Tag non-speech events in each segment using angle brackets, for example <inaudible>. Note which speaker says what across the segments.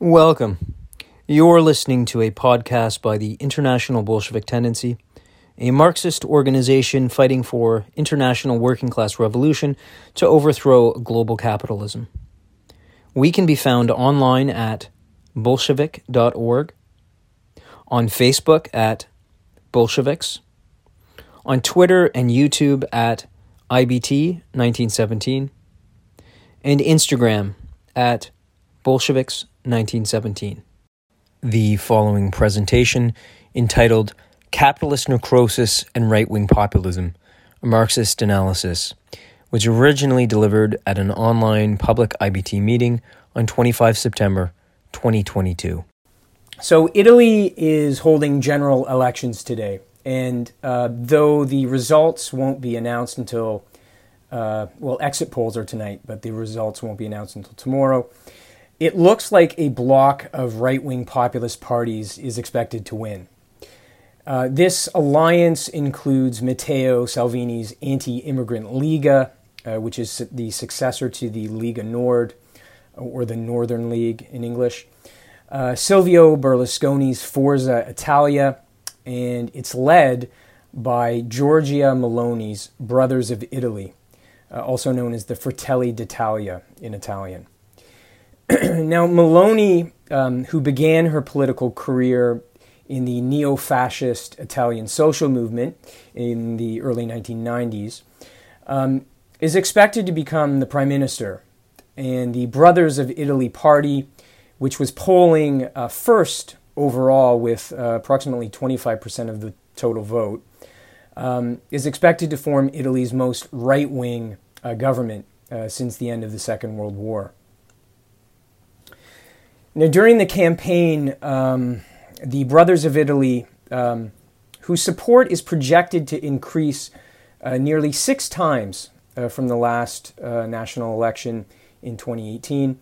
Speaker 1: Welcome. You're listening to a podcast by the International Bolshevik Tendency, a Marxist organization fighting for international working class revolution to overthrow global capitalism. We can be found online at bolshevik.org, on Facebook at Bolsheviks, on Twitter and YouTube at IBT1917, and Instagram at Bolsheviks 1917. The following presentation, entitled Capitalist Necrosis and Right Wing Populism A Marxist Analysis, was originally delivered at an online public IBT meeting on 25 September 2022.
Speaker 2: So, Italy is holding general elections today, and uh, though the results won't be announced until, uh, well, exit polls are tonight, but the results won't be announced until tomorrow. It looks like a block of right wing populist parties is expected to win. Uh, this alliance includes Matteo Salvini's anti immigrant Lega, uh, which is the successor to the Lega Nord, or the Northern League in English, uh, Silvio Berlusconi's Forza Italia, and it's led by Giorgia Meloni's Brothers of Italy, uh, also known as the Fratelli d'Italia in Italian. <clears throat> now, Meloni, um, who began her political career in the neo fascist Italian social movement in the early 1990s, um, is expected to become the prime minister. And the Brothers of Italy party, which was polling uh, first overall with uh, approximately 25% of the total vote, um, is expected to form Italy's most right wing uh, government uh, since the end of the Second World War. Now, during the campaign, um, the Brothers of Italy, um, whose support is projected to increase uh, nearly six times uh, from the last uh, national election in 2018,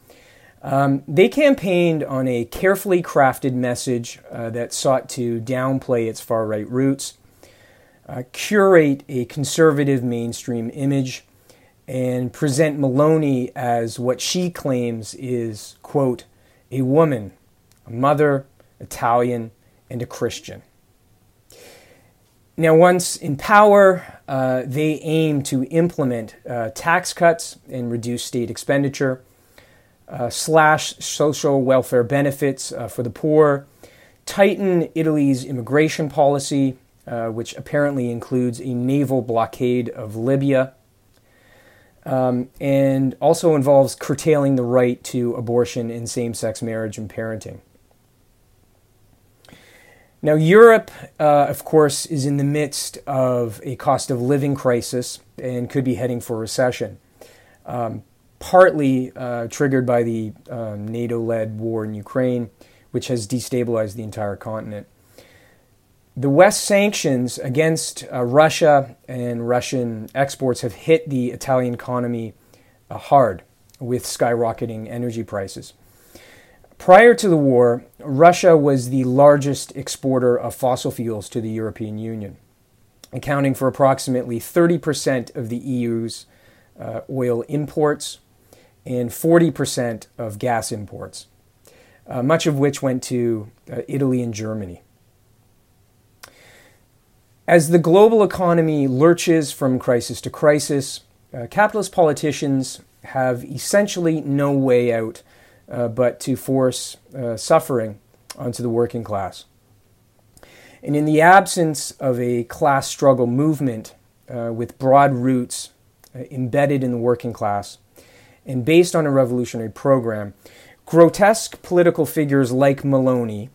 Speaker 2: um, they campaigned on a carefully crafted message uh, that sought to downplay its far right roots, uh, curate a conservative mainstream image, and present Meloni as what she claims is, quote, a woman, a mother, Italian, and a Christian. Now, once in power, uh, they aim to implement uh, tax cuts and reduce state expenditure, uh, slash social welfare benefits uh, for the poor, tighten Italy's immigration policy, uh, which apparently includes a naval blockade of Libya, um, and also involves curtailing the right to abortion and same sex marriage and parenting. Now, Europe, uh, of course, is in the midst of a cost of living crisis and could be heading for recession, um, partly uh, triggered by the um, NATO led war in Ukraine, which has destabilized the entire continent the West sanctions against uh, Russia and Russian exports have hit the Italian economy uh, hard with skyrocketing energy prices. Prior to the war, Russia was the largest exporter of fossil fuels to the European Union, accounting for approximately 30% of the EU's uh, oil imports and 40% of gas imports, uh, much of which went to uh, Italy and Germany. As the global economy lurches from crisis to crisis, uh, capitalist politicians have essentially no way out uh, but to force uh, suffering onto the working class. And in the absence of a class struggle movement uh, with broad roots uh, embedded in the working class and based on a revolutionary program, grotesque political figures like Meloni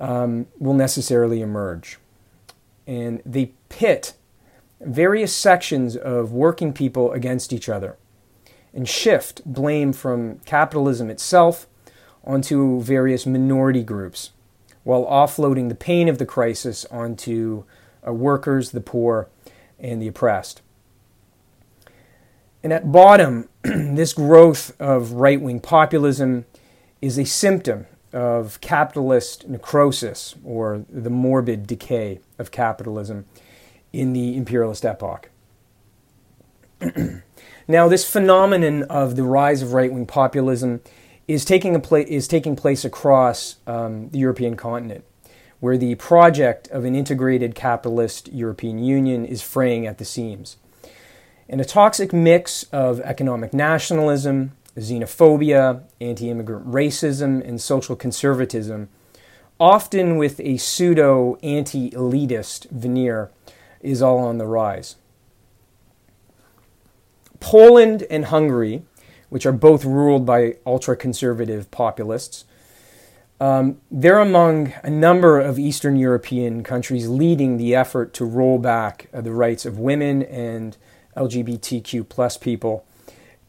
Speaker 2: um, will necessarily emerge and they pit various sections of working people against each other and shift blame from capitalism itself onto various minority groups while offloading the pain of the crisis onto uh, workers, the poor, and the oppressed. And at bottom, <clears throat> this growth of right wing populism is a symptom of capitalist necrosis or the morbid decay of capitalism in the imperialist epoch. <clears throat> now, this phenomenon of the rise of right wing populism is taking, pla- is taking place across um, the European continent, where the project of an integrated capitalist European Union is fraying at the seams. And a toxic mix of economic nationalism, xenophobia, anti immigrant racism, and social conservatism, often with a pseudo anti elitist veneer, is all on the rise. Poland and Hungary, which are both ruled by ultra conservative populists, um, they're among a number of Eastern European countries leading the effort to roll back uh, the rights of women and LGBTQ plus people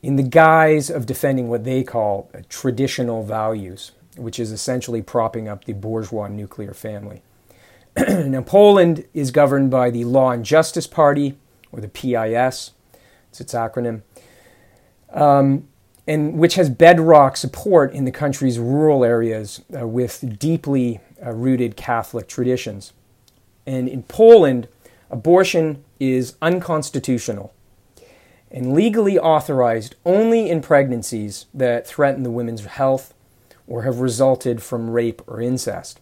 Speaker 2: in the guise of defending what they call traditional values, which is essentially propping up the bourgeois nuclear family. <clears throat> now, Poland is governed by the Law and Justice Party, or the PIS, it's its acronym, um, and which has bedrock support in the country's rural areas uh, with deeply uh, rooted Catholic traditions. And in Poland, abortion is unconstitutional and legally authorized only in pregnancies that threaten the women's health or have resulted from rape or incest.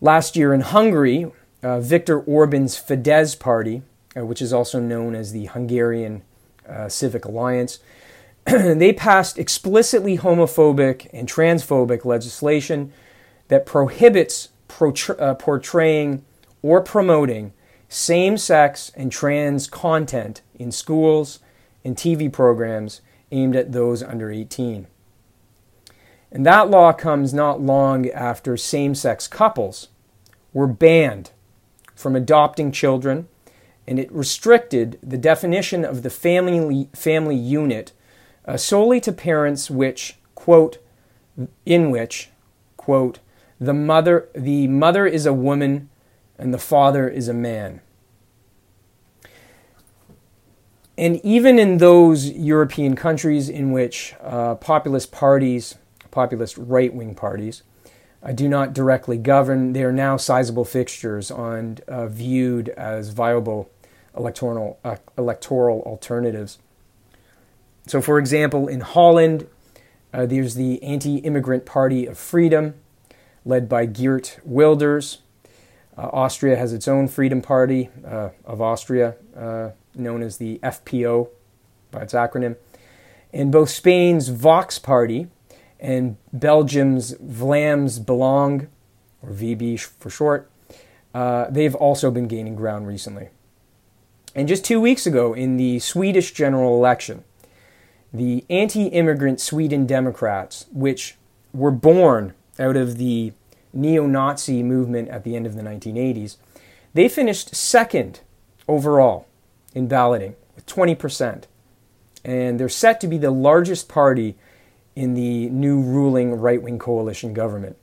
Speaker 2: Last year in Hungary, uh, Viktor Orban's Fidesz party, uh, which is also known as the Hungarian uh, Civic Alliance, <clears throat> they passed explicitly homophobic and transphobic legislation that prohibits uh, portraying or promoting same sex and trans content in schools and TV programs aimed at those under 18. And that law comes not long after same sex couples were banned from adopting children, and it restricted the definition of the family, family unit uh, solely to parents which, quote, in which, quote, the mother, the mother is a woman and the father is a man. And even in those European countries in which uh, populist parties, populist right wing parties, uh, do not directly govern, they are now sizable fixtures and uh, viewed as viable electoral, uh, electoral alternatives. So, for example, in Holland, uh, there's the Anti Immigrant Party of Freedom, led by Geert Wilders. Uh, Austria has its own Freedom Party uh, of Austria, uh, known as the FPO by its acronym. And both Spain's Vox Party and Belgium's Vlaams Belang, or VB for short, they've also been gaining ground recently. And just two weeks ago, in the Swedish general election, the anti immigrant Sweden Democrats, which were born out of the neo Nazi movement at the end of the 1980s, they finished second overall in balloting with 20%. And they're set to be the largest party in the new ruling right wing coalition government.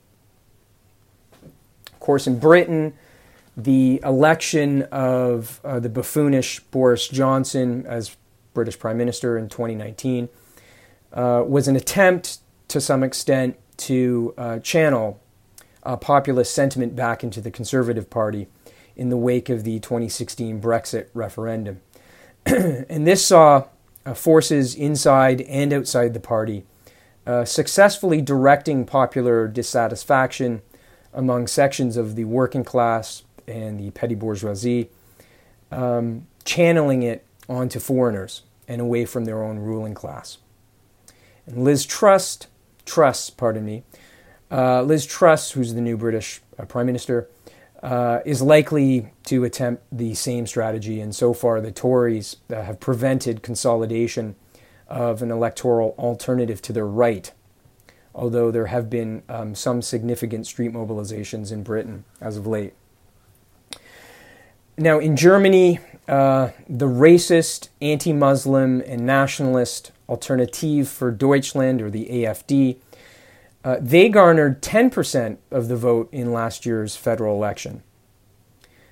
Speaker 2: Of course, in Britain, the election of uh, the buffoonish Boris Johnson as British Prime Minister in 2019 uh, was an attempt to some extent to uh, channel uh, populist sentiment back into the Conservative Party in the wake of the 2016 Brexit referendum. <clears throat> and this saw uh, forces inside and outside the party uh, successfully directing popular dissatisfaction among sections of the working class and the petty bourgeoisie, um, channeling it onto foreigners and away from their own ruling class. And Liz Truss, Truss, pardon me, uh, Liz Truss, who's the new British uh, Prime Minister, uh, is likely to attempt the same strategy. And so far, the Tories uh, have prevented consolidation of an electoral alternative to their right, although there have been um, some significant street mobilizations in Britain as of late. Now, in Germany, uh, the racist, anti Muslim, and nationalist Alternative for Deutschland, or the AFD, uh, they garnered 10% of the vote in last year's federal election.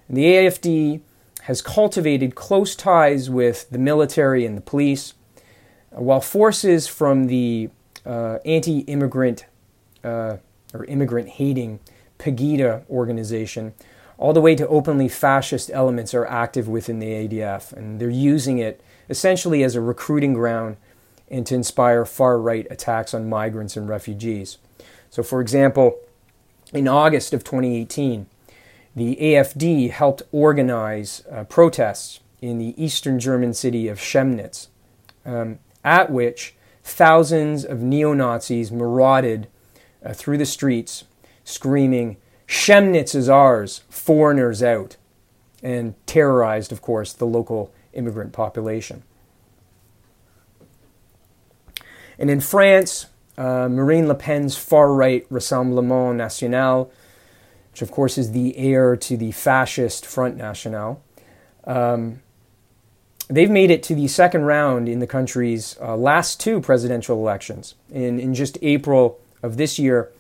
Speaker 2: And the AFD has cultivated close ties with the military and the police, uh, while forces from the uh, anti immigrant uh, or immigrant hating Pegida organization, all the way to openly fascist elements, are active within the ADF. And they're using it essentially as a recruiting ground and to inspire far right attacks on migrants and refugees. So, for example, in August of 2018, the AFD helped organize uh, protests in the eastern German city of Chemnitz, um, at which thousands of neo Nazis marauded uh, through the streets screaming, Chemnitz is ours, foreigners out, and terrorized, of course, the local immigrant population. And in France, uh, Marine Le Pen's far right Rassemblement National, which of course is the heir to the fascist Front National, um, they've made it to the second round in the country's uh, last two presidential elections. In, in just April of this year,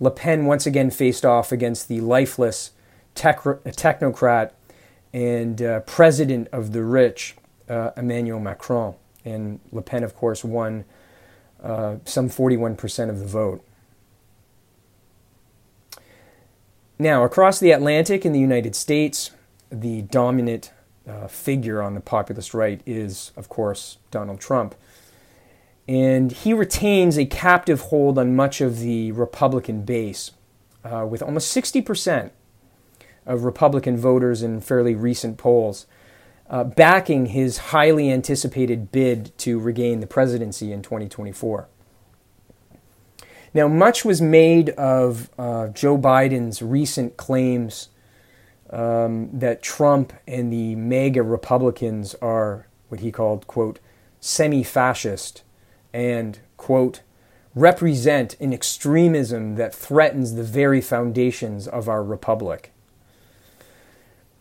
Speaker 2: Le Pen once again faced off against the lifeless tech- technocrat and uh, president of the rich, uh, Emmanuel Macron. And Le Pen, of course, won uh, some 41% of the vote. Now, across the Atlantic in the United States, the dominant uh, figure on the populist right is, of course, Donald Trump. And he retains a captive hold on much of the Republican base, uh, with almost 60% of Republican voters in fairly recent polls uh, backing his highly anticipated bid to regain the presidency in 2024. Now, much was made of uh, Joe Biden's recent claims um, that Trump and the MAGA Republicans are what he called, quote, semi fascist and, quote, represent an extremism that threatens the very foundations of our republic.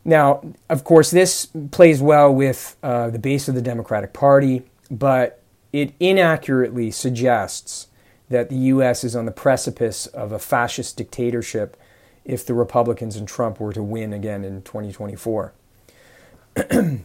Speaker 2: Now, of course, this plays well with uh, the base of the Democratic Party, but it inaccurately suggests that the U.S. is on the precipice of a fascist dictatorship if the Republicans and Trump were to win again in 2024. <clears throat>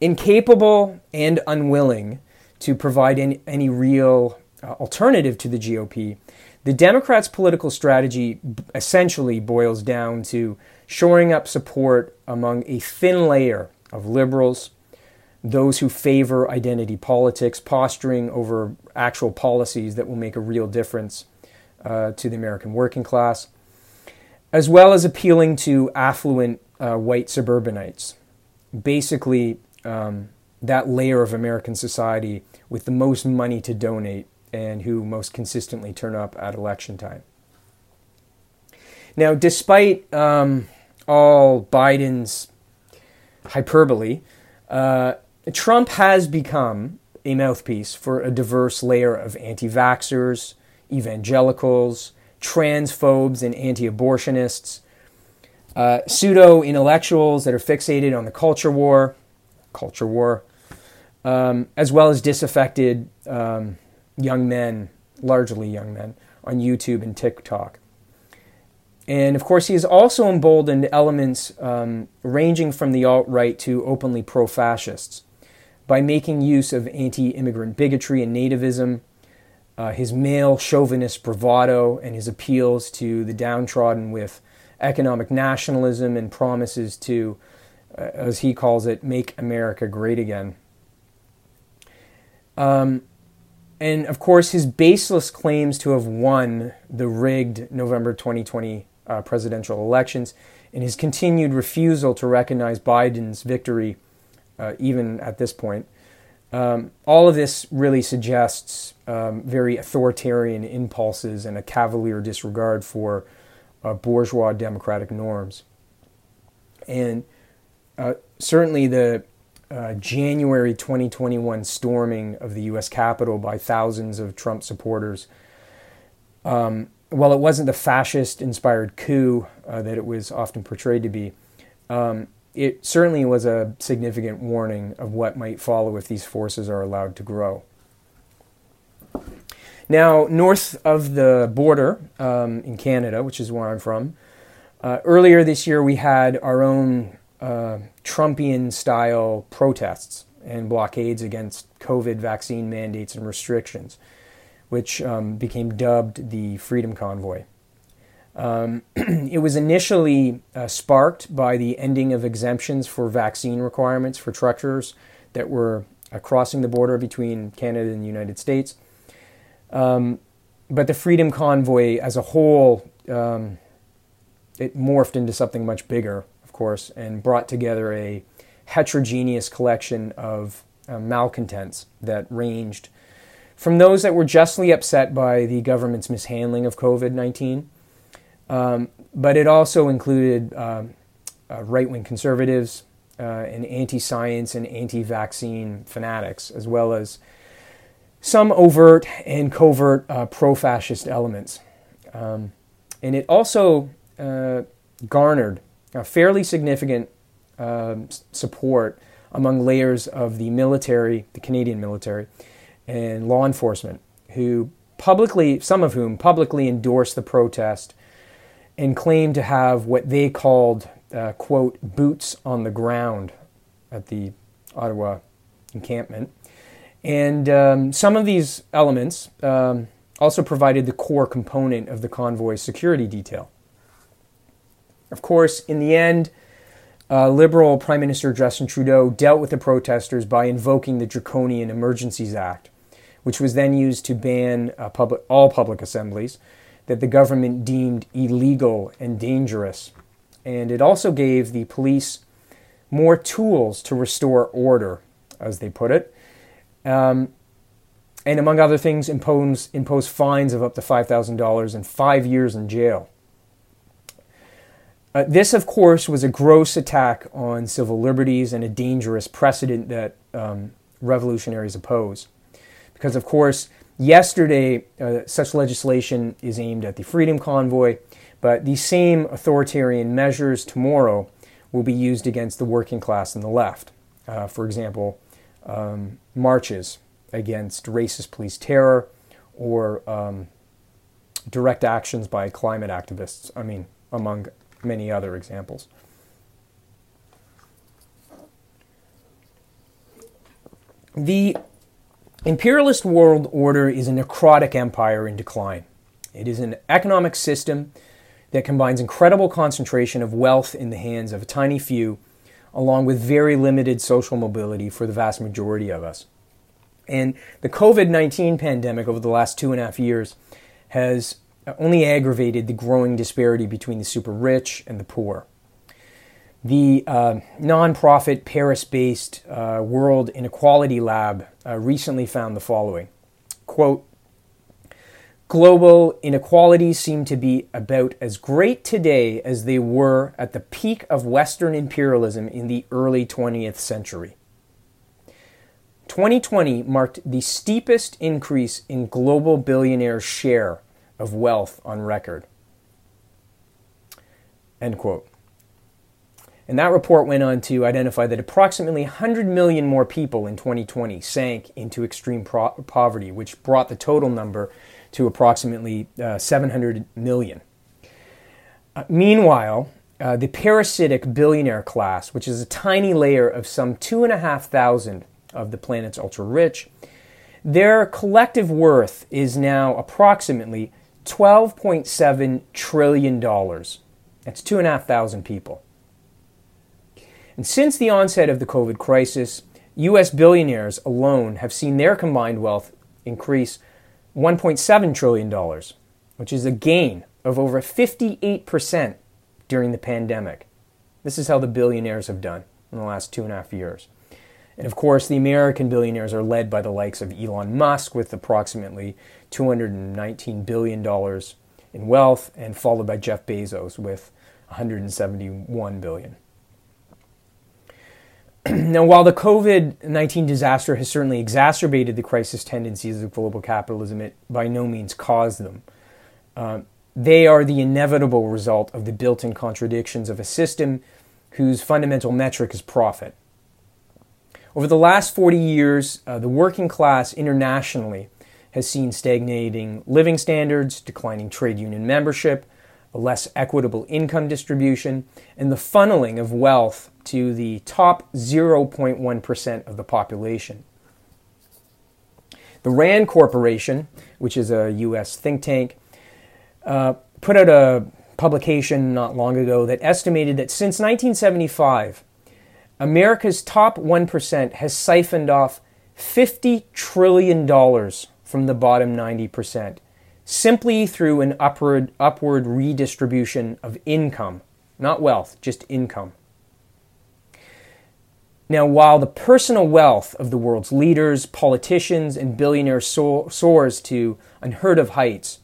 Speaker 2: Incapable and unwilling to provide any, any real uh, alternative to the GOP, the Democrats' political strategy essentially boils down to shoring up support among a thin layer of liberals, those who favor identity politics, posturing over actual policies that will make a real difference uh, to the American working class, as well as appealing to affluent uh, white suburbanites. Basically, um, that layer of American society with the most money to donate and who most consistently turn up at election time. Now, despite um, all Biden's hyperbole, uh, Trump has become a mouthpiece for a diverse layer of anti vaxxers, evangelicals, transphobes, and anti abortionists, uh, pseudo intellectuals that are fixated on the culture war, culture war, um, as well as disaffected um, young men, largely young men, on YouTube and TikTok. And of course, he has also emboldened elements um, ranging from the alt right to openly pro fascists by making use of anti immigrant bigotry and nativism, uh, his male chauvinist bravado, and his appeals to the downtrodden with economic nationalism and promises to, uh, as he calls it, make America great again. Um, and of course, his baseless claims to have won the rigged November 2020 uh, presidential elections and his continued refusal to recognize Biden's victory, uh, even at this point. Um, all of this really suggests um, very authoritarian impulses and a cavalier disregard for uh, bourgeois democratic norms. And uh, certainly the uh, January 2021 storming of the U.S. Capitol by thousands of Trump supporters. Um, while it wasn't the fascist inspired coup uh, that it was often portrayed to be, um, it certainly was a significant warning of what might follow if these forces are allowed to grow. Now, north of the border um, in Canada, which is where I'm from, uh, earlier this year we had our own uh, Trumpian style protests and blockades against COVID vaccine mandates and restrictions, which um, became dubbed the Freedom Convoy. Um, <clears throat> it was initially uh, sparked by the ending of exemptions for vaccine requirements for truckers that were uh, crossing the border between Canada and the United States. Um, but the Freedom Convoy as a whole, um, it morphed into something much bigger, of course, and brought together a heterogeneous collection of uh, malcontents that ranged from those that were justly upset by the government's mishandling of COVID 19, um, but it also included um, uh, right wing conservatives uh, and anti science and anti vaccine fanatics, as well as some overt and covert uh, pro fascist elements. Um, and it also uh, garnered a fairly significant um, support among layers of the military, the Canadian military, and law enforcement, who publicly, some of whom publicly endorsed the protest and claimed to have what they called, uh, quote, boots on the ground at the Ottawa encampment. And um, some of these elements um, also provided the core component of the convoy's security detail. Of course, in the end, uh, Liberal Prime Minister Justin Trudeau dealt with the protesters by invoking the Draconian Emergencies Act, which was then used to ban uh, public, all public assemblies that the government deemed illegal and dangerous. And it also gave the police more tools to restore order, as they put it. Um, and among other things, impose, impose fines of up to $5,000 and five years in jail. Uh, this, of course, was a gross attack on civil liberties and a dangerous precedent that um, revolutionaries oppose. Because, of course, yesterday uh, such legislation is aimed at the Freedom Convoy, but these same authoritarian measures tomorrow will be used against the working class and the left. Uh, for example, um, marches against racist police terror or um, direct actions by climate activists, I mean, among many other examples. The imperialist world order is a necrotic empire in decline. It is an economic system that combines incredible concentration of wealth in the hands of a tiny few, along with very limited social mobility for the vast majority of us. And the COVID 19 pandemic over the last two and a half years has only aggravated the growing disparity between the super rich and the poor. The uh, nonprofit Paris based uh, World Inequality Lab uh, recently found the following quote, Global inequalities seem to be about as great today as they were at the peak of Western imperialism in the early 20th century. 2020 marked the steepest increase in global billionaires' share of wealth on record. End quote. And that report went on to identify that approximately 100 million more people in 2020 sank into extreme pro- poverty, which brought the total number to approximately uh, 700 million. Uh, meanwhile, uh, the parasitic billionaire class, which is a tiny layer of some 2,500 of the planet's ultra rich, their collective worth is now approximately $12.7 trillion. That's 2,500 people. And since the onset of the COVID crisis, US billionaires alone have seen their combined wealth increase $1.7 trillion, which is a gain of over 58% during the pandemic. This is how the billionaires have done in the last two and a half years. And of course, the American billionaires are led by the likes of Elon Musk with approximately $219 billion in wealth, and followed by Jeff Bezos with 171 billion. <clears throat> now, while the COVID 19 disaster has certainly exacerbated the crisis tendencies of global capitalism, it by no means caused them. Uh, they are the inevitable result of the built in contradictions of a system whose fundamental metric is profit. Over the last 40 years, uh, the working class internationally has seen stagnating living standards, declining trade union membership, a less equitable income distribution, and the funneling of wealth to the top 0.1% of the population. The RAND Corporation, which is a U.S. think tank, uh, put out a publication not long ago that estimated that since 1975, America's top 1% has siphoned off $50 trillion from the bottom 90%, simply through an upward, upward redistribution of income, not wealth, just income. Now, while the personal wealth of the world's leaders, politicians, and billionaires soars to unheard of heights,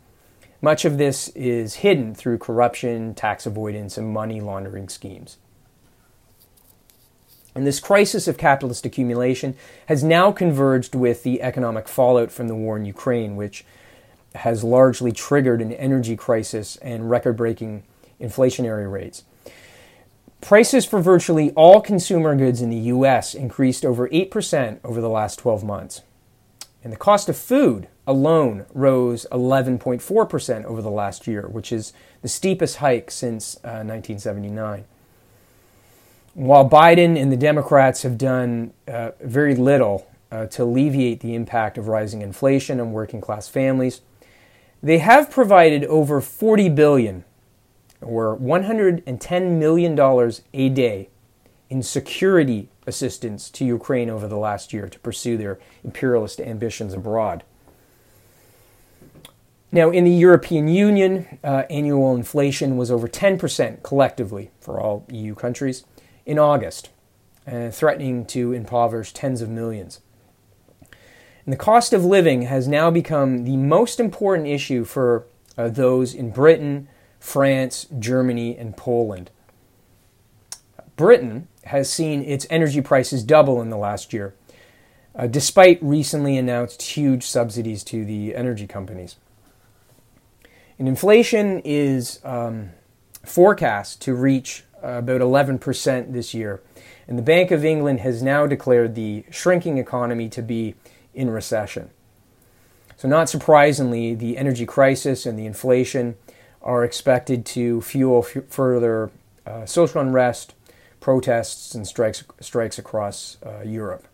Speaker 2: much of this is hidden through corruption, tax avoidance, and money laundering schemes. And this crisis of capitalist accumulation has now converged with the economic fallout from the war in Ukraine, which has largely triggered an energy crisis and record breaking inflationary rates. Prices for virtually all consumer goods in the US increased over 8% over the last 12 months. And the cost of food alone rose 11.4% over the last year, which is the steepest hike since uh, 1979 while Biden and the Democrats have done uh, very little uh, to alleviate the impact of rising inflation on working class families, they have provided over 40 billion or 110 million dollars a day in security assistance to Ukraine over the last year to pursue their imperialist ambitions abroad. Now, in the European Union, uh, annual inflation was over 10% collectively for all EU countries in August, uh, threatening to impoverish tens of millions. And the cost of living has now become the most important issue for uh, those in Britain, France, Germany, and Poland. Britain has seen its energy prices double in the last year, uh, despite recently announced huge subsidies to the energy companies. And inflation is um, forecast to reach about 11% this year. And the Bank of England has now declared the shrinking economy to be in recession. So, not surprisingly, the energy crisis and the inflation are expected to fuel f- further uh, social unrest, protests, and strikes, strikes across uh, Europe.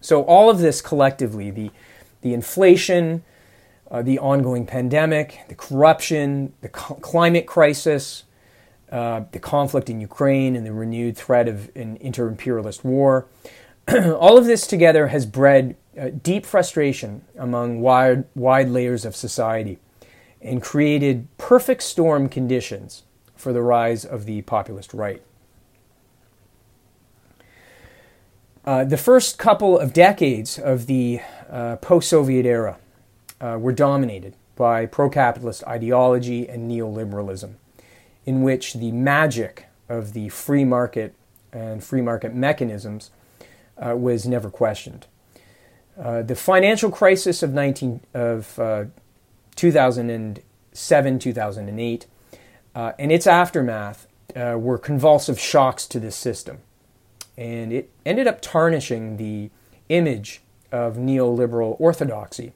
Speaker 2: So, all of this collectively the, the inflation, uh, the ongoing pandemic, the corruption, the co- climate crisis, uh, the conflict in Ukraine and the renewed threat of an inter imperialist war. <clears throat> All of this together has bred uh, deep frustration among wide, wide layers of society and created perfect storm conditions for the rise of the populist right. Uh, the first couple of decades of the uh, post Soviet era uh, were dominated by pro capitalist ideology and neoliberalism in which the magic of the free market and free market mechanisms uh, was never questioned. Uh, the financial crisis of, 19, of uh, 2007 2008 uh, and its aftermath uh, were convulsive shocks to this system. And it ended up tarnishing the image of neoliberal orthodoxy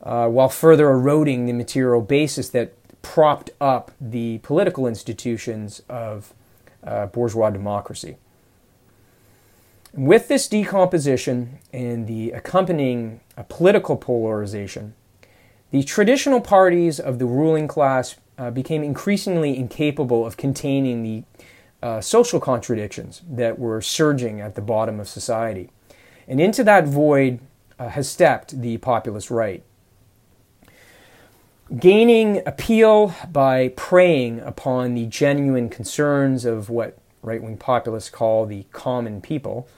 Speaker 2: while further eroding the material basis that propped up the political institutions of bourgeois democracy. With this decomposition and the accompanying uh, political polarization, the traditional parties of the ruling class uh, became increasingly incapable of containing the uh, social contradictions that were surging at the bottom of society. And into that void uh, has stepped the populist right gaining appeal by preying upon the genuine concerns of what right wing populists call the common people.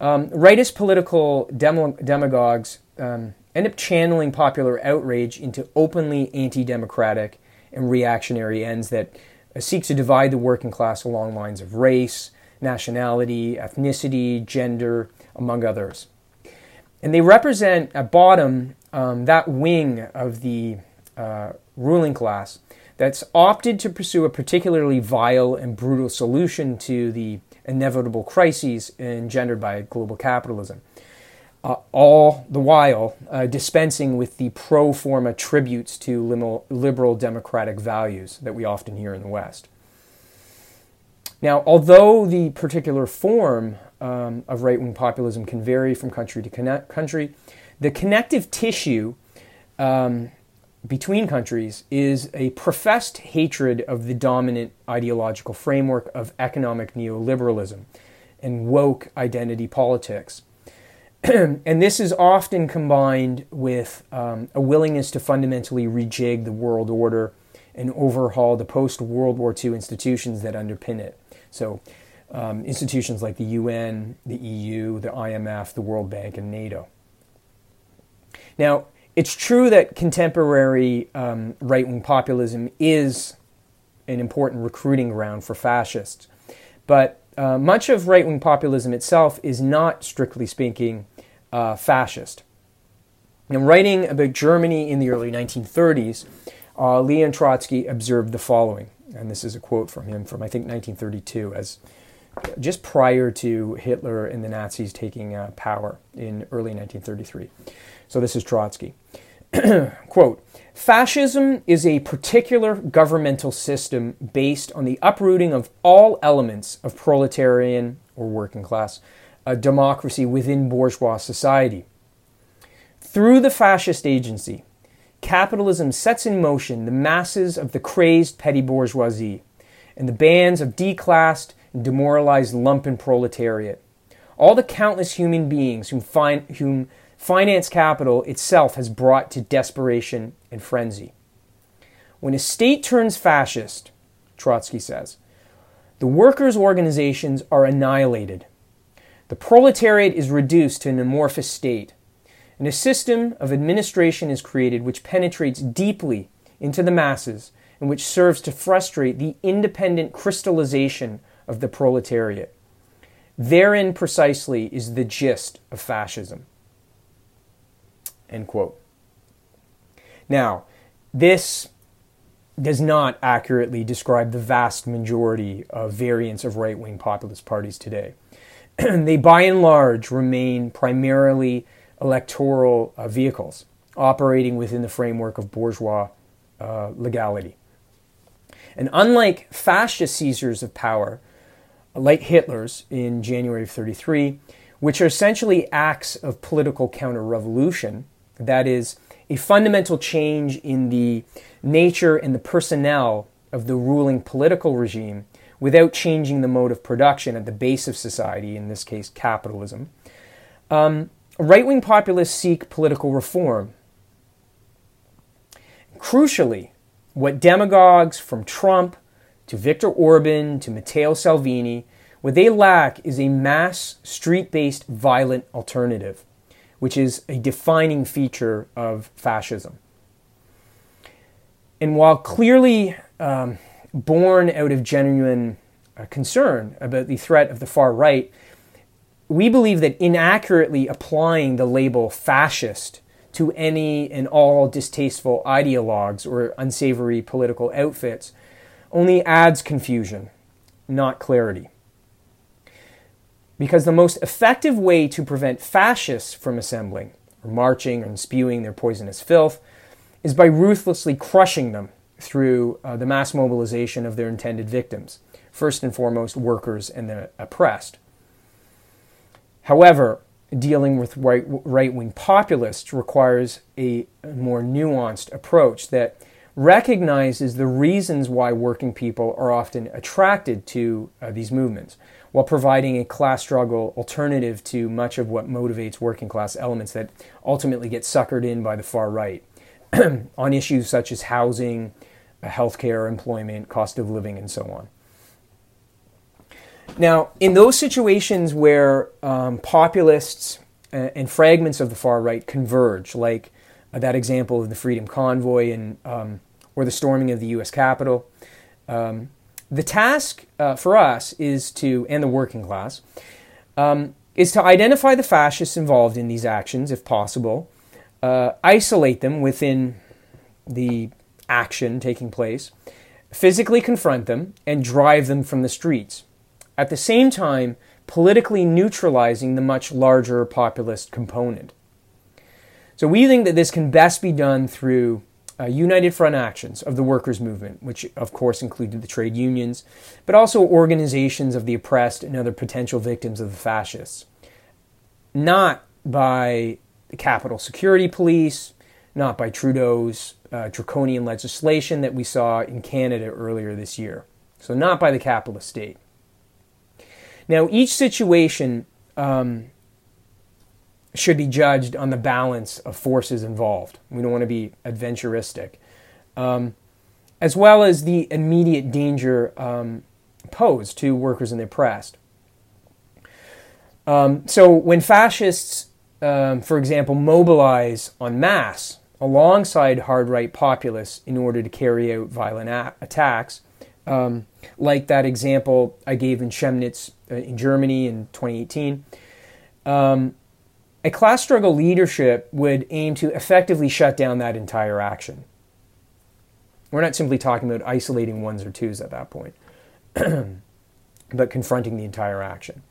Speaker 2: Um, rightist political demagogues um, end up channeling popular outrage into openly anti democratic and reactionary ends that uh, seek to divide the working class along lines of race, nationality, ethnicity, gender, among others. And they represent at bottom um, that wing of the uh, ruling class that's opted to pursue a particularly vile and brutal solution to the inevitable crises engendered by global capitalism. Uh, all the while uh, dispensing with the pro forma tributes to liberal, liberal democratic values that we often hear in the West. Now, although the particular form um, of right wing populism can vary from country to country, the connective tissue um, between countries is a professed hatred of the dominant ideological framework of economic neoliberalism and woke identity politics. <clears throat> and this is often combined with um, a willingness to fundamentally rejig the world order and overhaul the post World War II institutions that underpin it. So, um, institutions like the UN, the EU, the IMF, the World Bank, and NATO. Now, it's true that contemporary um, right wing populism is an important recruiting ground for fascists, but uh, much of right wing populism itself is not, strictly speaking, uh, fascist. In writing about Germany in the early 1930s, uh, Leon Trotsky observed the following, and this is a quote from him from I think 1932, as just prior to Hitler and the Nazis taking uh, power in early 1933. So this is Trotsky. <clears throat> quote Fascism is a particular governmental system based on the uprooting of all elements of proletarian or working class a democracy within bourgeois society. Through the fascist agency, capitalism sets in motion the masses of the crazed petty bourgeoisie and the bands of declassed and demoralized lumpen proletariat. All the countless human beings whom, fin- whom finance capital itself has brought to desperation and frenzy. When a state turns fascist, Trotsky says, the workers' organizations are annihilated the proletariat is reduced to an amorphous state, and a system of administration is created which penetrates deeply into the masses and which serves to frustrate the independent crystallization of the proletariat. Therein precisely is the gist of fascism. End quote. Now, this does not accurately describe the vast majority of variants of right wing populist parties today. <clears throat> they by and large remain primarily electoral uh, vehicles operating within the framework of bourgeois uh, legality. And unlike fascist seizures of power, like Hitler's in January of 33, which are essentially acts of political counter revolution, that is, a fundamental change in the nature and the personnel of the ruling political regime without changing the mode of production at the base of society, in this case, capitalism. Um, right wing populists seek political reform. Crucially, what demagogues from Trump to Viktor Orban to Matteo Salvini, what they lack is a mass, street based, violent alternative, which is a defining feature of fascism. And while clearly um, born out of genuine uh, concern about the threat of the far right, we believe that inaccurately applying the label fascist to any and all distasteful ideologues or unsavory political outfits only adds confusion, not clarity. Because the most effective way to prevent fascists from assembling, or marching, and spewing their poisonous filth is by ruthlessly crushing them through uh, the mass mobilization of their intended victims, first and foremost, workers and the oppressed. However, dealing with right wing populists requires a more nuanced approach that recognizes the reasons why working people are often attracted to uh, these movements while providing a class struggle alternative to much of what motivates working class elements that ultimately get suckered in by the far right <clears throat> on issues such as housing, healthcare, employment, cost of living, and so on. Now, in those situations where um, populists uh, and fragments of the far right converge, like uh, that example of the Freedom Convoy and um, or the storming of the U.S. Capitol, um, the task uh, for us is to, and the working class, um, is to identify the fascists involved in these actions, if possible, uh, isolate them within the action taking place, physically confront them, and drive them from the streets. At the same time, politically neutralizing the much larger populist component. So we think that this can best be done through uh, united front actions of the workers' movement, which of course included the trade unions, but also organizations of the oppressed and other potential victims of the fascists. Not by the Capitol Security Police, not by Trudeau's uh, draconian legislation that we saw in Canada earlier this year. So, not by the capitalist state. Now, each situation um, should be judged on the balance of forces involved. We don't want to be adventuristic. Um, as well as the immediate danger um, posed to workers and the oppressed. Um, so when fascists, um, for example, mobilize en masse alongside hard right populists in order to carry out violent a- attacks, um, like that example I gave in Chemnitz uh, in Germany in 2018, um, a class struggle leadership would aim to effectively shut down that entire action. We're not simply talking about isolating ones or twos at that point, <clears throat> but confronting the entire action.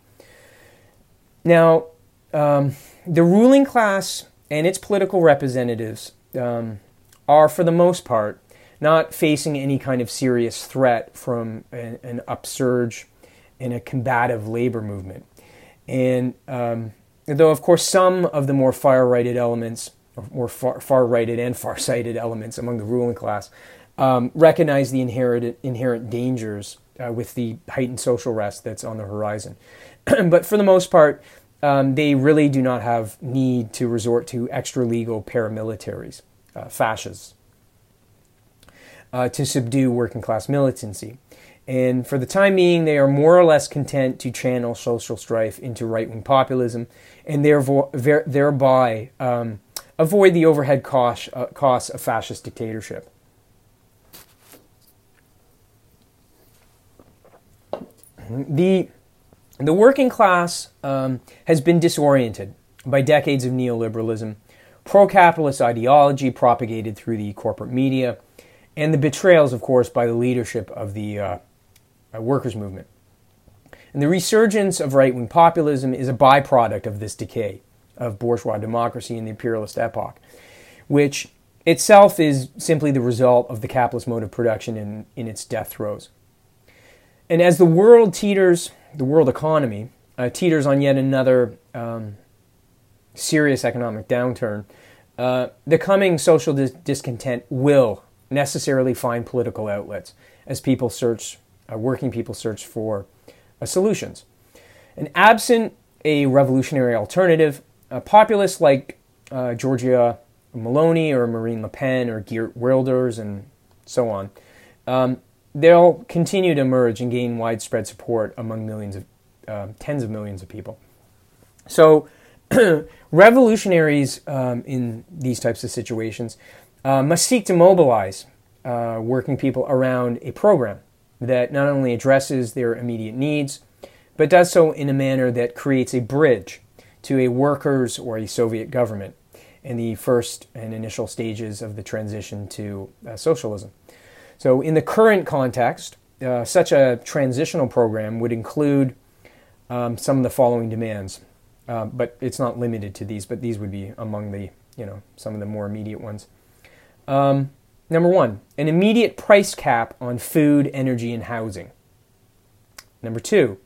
Speaker 2: Now, um, the ruling class and its political representatives um, are, for the most part, not facing any kind of serious threat from an, an upsurge in a combative labor movement. And um, though, of course, some of the more far righted elements, or more far righted and far sighted elements among the ruling class, um, recognize the inherent, inherent dangers uh, with the heightened social rest that's on the horizon. <clears throat> but for the most part, um, they really do not have need to resort to extra legal paramilitaries, uh, fascists, uh, to subdue working class militancy. And for the time being, they are more or less content to channel social strife into right wing populism and thereby um, avoid the overhead cost, uh, costs of fascist dictatorship. The the working class um, has been disoriented by decades of neoliberalism, pro capitalist ideology propagated through the corporate media, and the betrayals, of course, by the leadership of the uh, uh workers' movement. And the resurgence of right wing populism is a byproduct of this decay of bourgeois democracy in the imperialist epoch, which itself is simply the result of the capitalist mode of production in, in its death throes. And as the world teeters the world economy uh, teeters on yet another um, serious economic downturn, uh, the coming social dis- discontent will necessarily find political outlets as people search, uh, working people search for uh, solutions. And absent a revolutionary alternative, populists like uh, Giorgia Meloni or Marine Le Pen or Geert Wilders and so on um, they'll continue to emerge and gain widespread support among millions of, uh, tens of millions of people. So, <clears throat> revolutionaries um, in these types of situations uh, must seek to mobilize uh, working people around a program that not only addresses their immediate needs, but does so in a manner that creates a bridge to a workers' or a Soviet government in the first and initial stages of the transition to uh, socialism. So, in the current context, uh, such a transitional program would include um, some of the following demands, uh, but it's not limited to these, but these would be among the, you know, some of the more immediate ones. Um, number one, an immediate price cap on food, energy, and housing. Number two,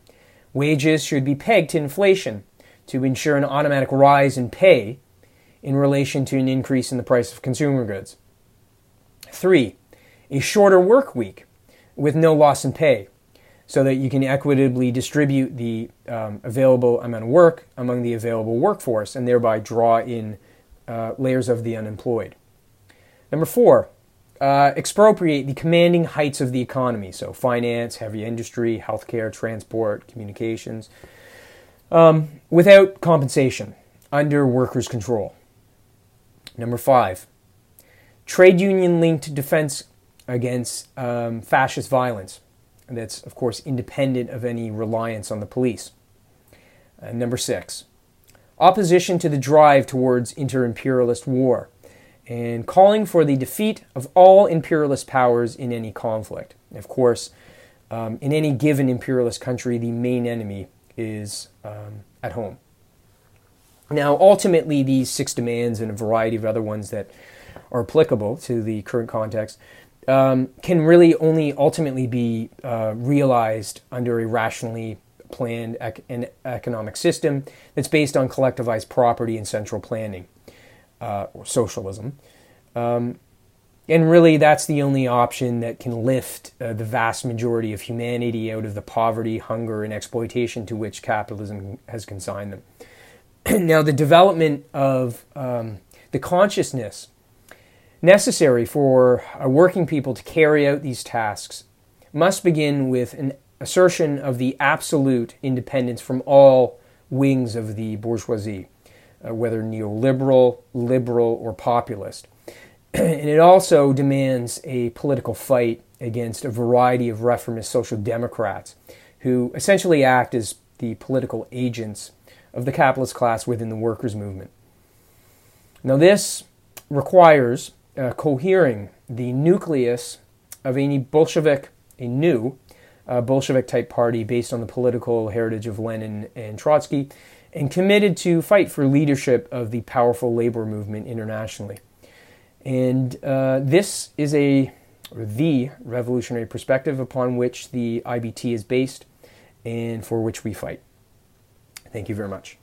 Speaker 2: wages should be pegged to inflation to ensure an automatic rise in pay in relation to an increase in the price of consumer goods. Three, a shorter work week with no loss in pay so that you can equitably distribute the um, available amount of work among the available workforce and thereby draw in uh, layers of the unemployed. Number four, uh, expropriate the commanding heights of the economy, so finance, heavy industry, healthcare, transport, communications, um, without compensation, under workers' control. Number five, trade union linked defense against um, fascist violence. That's, of course, independent of any reliance on the police. Uh, number six, opposition to the drive towards inter imperialist war and calling for the defeat of all imperialist powers in any conflict. Of course, um, in any given imperialist country, the main enemy is um, at home. Now, ultimately, these six demands and a variety of other ones that are applicable to the current context um, can really only ultimately be uh, realized under a rationally planned ec- an economic system that's based on collectivized property and central planning, uh, or socialism. Um, and really, that's the only option that can lift uh, the vast majority of humanity out of the poverty, hunger, and exploitation to which capitalism has consigned them. <clears throat> now, the development of um, the consciousness necessary for our working people to carry out these tasks must begin with an assertion of the absolute independence from all wings of the bourgeoisie, uh, whether neoliberal, liberal, or populist. <clears throat> and it also demands a political fight against a variety of reformist social democrats who essentially act as the political agents of the capitalist class within the workers' movement. Now, this requires uh, cohering the nucleus of a Bolshevik, a new uh, Bolshevik type party based on the political heritage of Lenin and Trotsky, and committed to fight for leadership of the powerful labor movement internationally. And uh, this is a or the revolutionary perspective upon which the IBT is based and for which we fight. Thank you very much.